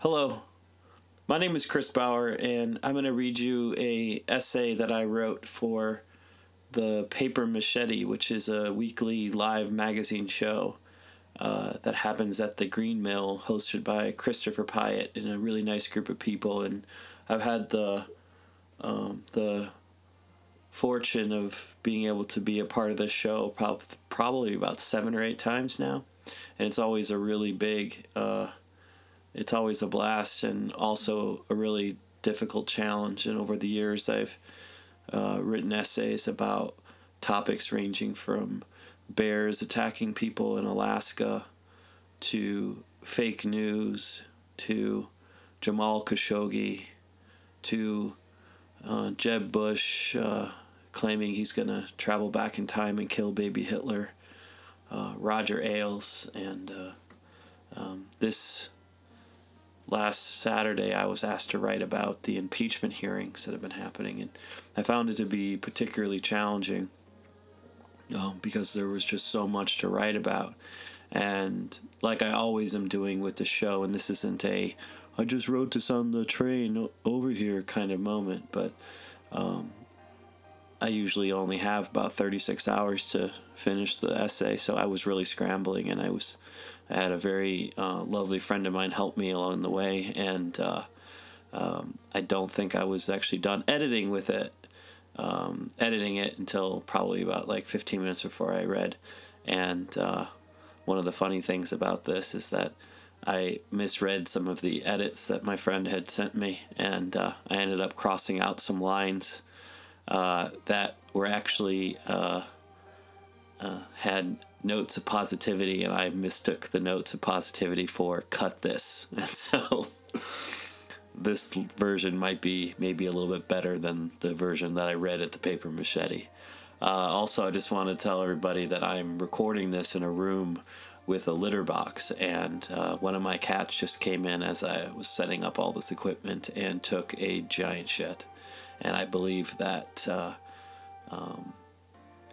Hello, my name is Chris Bauer, and I'm going to read you a essay that I wrote for the Paper Machete, which is a weekly live magazine show uh, that happens at the Green Mill, hosted by Christopher Piatt and a really nice group of people. And I've had the um, the fortune of being able to be a part of this show prob- probably about seven or eight times now, and it's always a really big. Uh, it's always a blast and also a really difficult challenge. And over the years, I've uh, written essays about topics ranging from bears attacking people in Alaska to fake news to Jamal Khashoggi to uh, Jeb Bush uh, claiming he's going to travel back in time and kill baby Hitler, uh, Roger Ailes, and uh, um, this last Saturday, I was asked to write about the impeachment hearings that have been happening, and I found it to be particularly challenging um, because there was just so much to write about. And like I always am doing with the show, and this isn't a I just wrote this on the train over here kind of moment, but um, I usually only have about 36 hours to finish the essay, so I was really scrambling, and I was I had a very uh, lovely friend of mine help me along the way, and uh, um, I don't think I was actually done editing with it, um, editing it until probably about like 15 minutes before I read. And uh, one of the funny things about this is that I misread some of the edits that my friend had sent me, and uh, I ended up crossing out some lines uh, that were actually uh, had notes of positivity, and I mistook the notes of positivity for cut this. And so this version might be maybe a little bit better than the version that I read at the paper machete. Uh, also, I just want to tell everybody that I'm recording this in a room with a litter box, and uh, one of my cats just came in as I was setting up all this equipment and took a giant shit. And I believe that uh, um,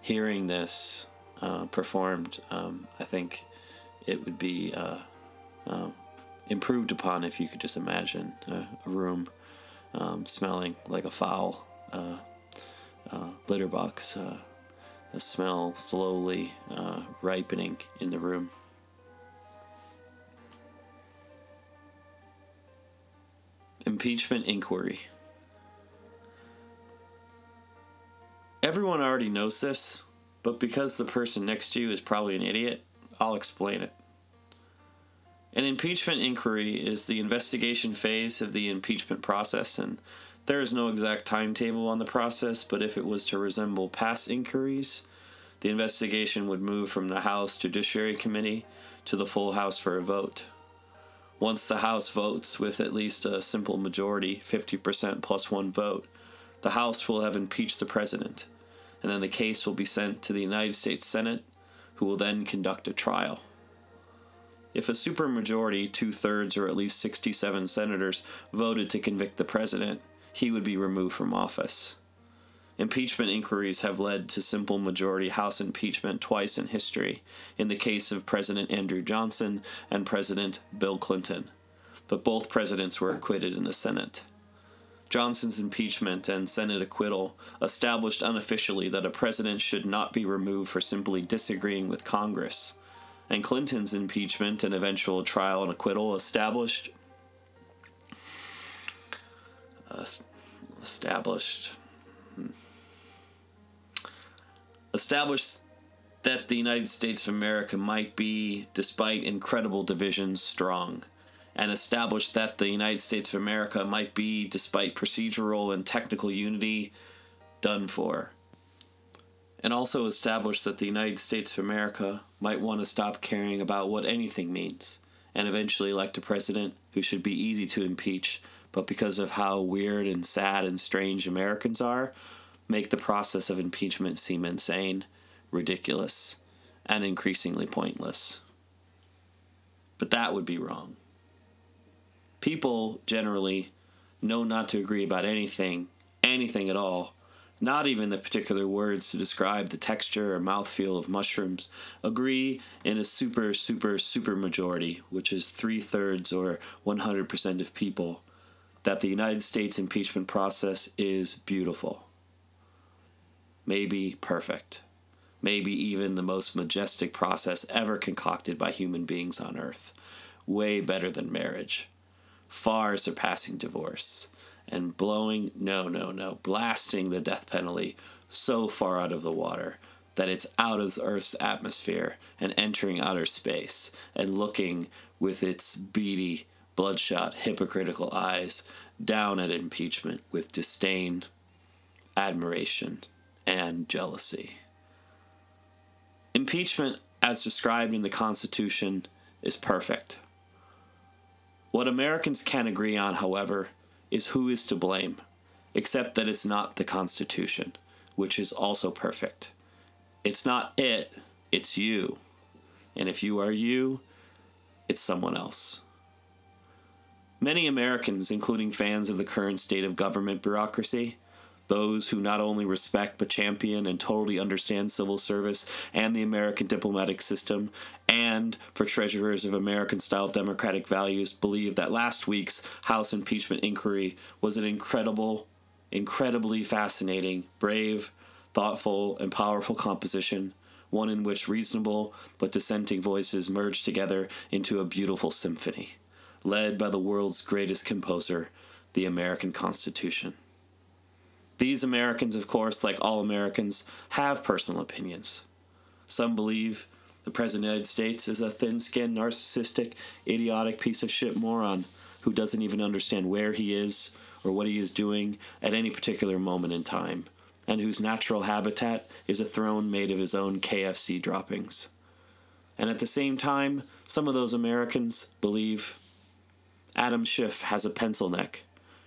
hearing this uh, performed, um, I think it would be uh, um, improved upon if you could just imagine a, a room um, smelling like a foul uh, uh litter box. Uh, the smell slowly ripening in the room. Impeachment inquiry. Everyone already knows this, but because the person next to you is probably an idiot, I'll explain it. An impeachment inquiry is the investigation phase of the impeachment process, and there is no exact timetable on the process, but if it was to resemble past inquiries, the investigation would move from the House Judiciary Committee to the full House for a vote. Once the House votes with at least a simple majority, 50% plus one vote, the House will have impeached the President and then the case will be sent to the United States Senate, who will then conduct a trial. If a supermajority, two thirds or at least 67 senators, voted to convict the president, he would be removed from office. Impeachment inquiries have led to simple majority House impeachment twice in history, in the case of President Andrew Johnson and President Bill Clinton. But both presidents were acquitted in the Senate. Johnson's impeachment and Senate acquittal established unofficially that a president should not be removed for simply disagreeing with Congress. And Clinton's impeachment and eventual trial and acquittal established established hmm, established that the United States of America might be, despite incredible divisions, strong and established that the United States of America might be, despite procedural and technical unity, done for. And also established that the United States of America might want to stop caring about what anything means, and eventually elect a president who should be easy to impeach, but because of how weird and sad and strange Americans are, make the process of impeachment seem insane, ridiculous, and increasingly pointless. But that would be wrong people generally know not to agree about anything, anything at all, not even the particular words to describe the texture or mouthfeel of mushrooms, agree in a super, super, super majority, which is three thirds or 100% of people, that the United States impeachment process is beautiful. Maybe perfect. Maybe even the most majestic process ever concocted by human beings on earth. Way better than marriage. Far surpassing divorce and blowing, no, no, no, blasting the death penalty so far out of the water that it's out of Earth's atmosphere and entering outer space and looking with its beady, bloodshot, hypocritical eyes down at impeachment with disdain, admiration, and jealousy. Impeachment, as described in the Constitution, is perfect. What Americans can agree on, however, is who is to blame, except that it's not the Constitution, which is also perfect. It's not it, it's you. And if you are you, it's someone else. Many Americans, including fans of the current state of government bureaucracy, those who not only respect but champion and totally understand civil service and the American diplomatic system, and for treasurers of American style democratic values, believe that last week's House impeachment inquiry was an incredible, incredibly fascinating, brave, thoughtful, and powerful composition. One in which reasonable but dissenting voices merged together into a beautiful symphony, led by the world's greatest composer, the American Constitution. These Americans, of course, like all Americans, have personal opinions. Some believe the President of the United States is a thin skinned, narcissistic, idiotic piece of shit moron who doesn't even understand where he is or what he is doing at any particular moment in time, and whose natural habitat is a throne made of his own KFC droppings. And at the same time, some of those Americans believe Adam Schiff has a pencil neck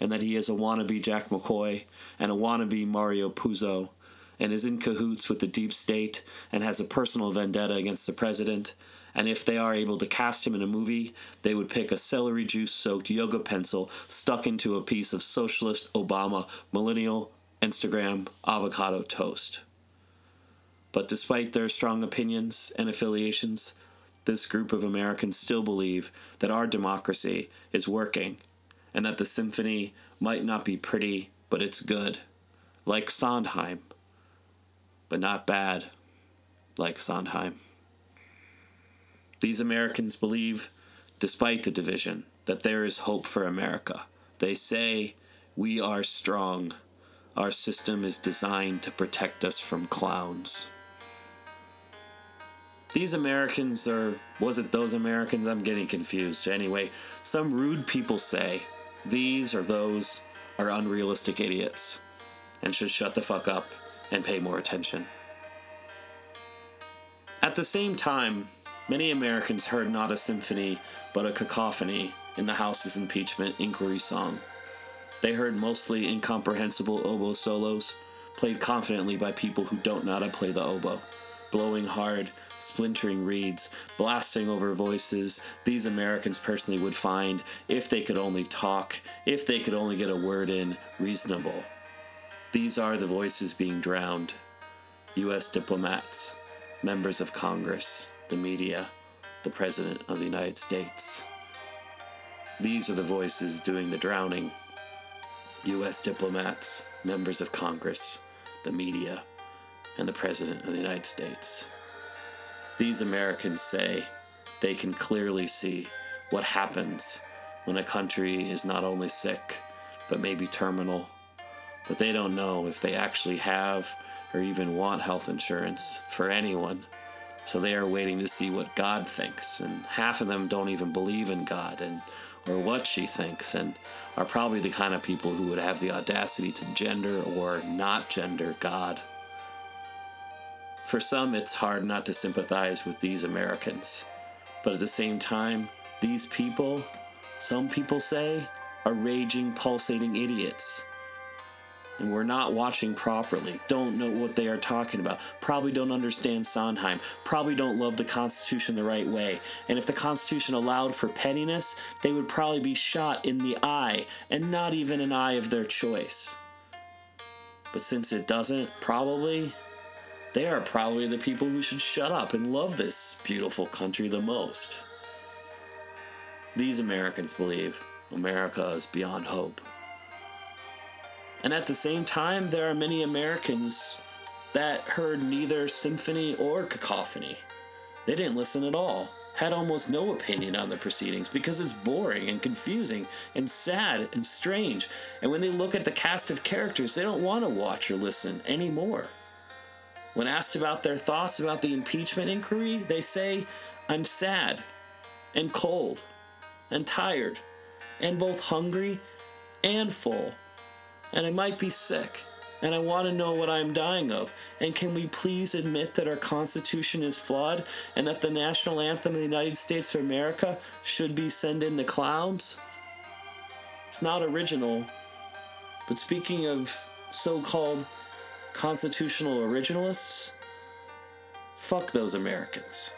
and that he is a wannabe Jack McCoy and a wannabe Mario Puzo and is in cahoots with the deep state and has a personal vendetta against the president. And if they are able to cast him in a movie, they would pick a celery juice soaked yoga pencil stuck into a piece of socialist Obama millennial Instagram avocado toast. But despite their strong opinions and affiliations, this group of Americans still believe that our democracy is working and that the symphony might not be pretty, but it's good, like Sondheim, but not bad, like Sondheim. These Americans believe, despite the division, that there is hope for America. They say, We are strong. Our system is designed to protect us from clowns. These Americans, or was it those Americans? I'm getting confused. Anyway, some rude people say these or those are unrealistic idiots and should shut the fuck up and pay more attention. At the same time, many Americans heard not a symphony but a cacophony in the House's impeachment inquiry song. They heard mostly incomprehensible oboe solos, played confidently by people who don't know how to play the oboe, blowing hard splintering reeds, blasting over voices these Americans personally would find, if they could only talk, if they could only get a word in, reasonable. These are the voices being drowned U.S. diplomats, members of Congress, the media, the President of the United States. These are the voices doing the drowning. U.S. diplomats, members of Congress, the media, and the President of the United States. These Americans say they can clearly see what happens when a country is not only sick, but maybe terminal. But they don't know if they actually have or even want health insurance for anyone. So they are waiting to see what God thinks, and half of them don't even believe in God and or what she thinks, and are probably the kind of people who would have the audacity to gender or not gender God. For some, it's hard not to sympathize with these Americans. But at the same time, these people, some people say, are raging, pulsating idiots. And we're not watching properly, don't know what they are talking about, probably don't understand Sondheim, probably don't love the Constitution the right way. And if the Constitution allowed for pettiness, they would probably be shot in the eye, and not even an eye of their choice. But since it doesn't, probably, they are probably the people who should shut up and love this beautiful country the most. These Americans believe America is beyond hope. And at the same time, there are many Americans that heard neither symphony or cacophony. They didn't listen at all, had almost no opinion on the proceedings because it's boring and confusing and sad and strange. And when they look at the cast of characters, they don't want to watch or listen anymore. When asked about their thoughts about the impeachment inquiry, they say, I'm sad and cold and tired and both hungry and full. And I might be sick. And I want to know what I'm dying of. And can we please admit that our Constitution is flawed and that the national anthem of the United States of America should be Send in the Clowns? It's not original. But speaking of so called constitutional originalists, fuck those Americans.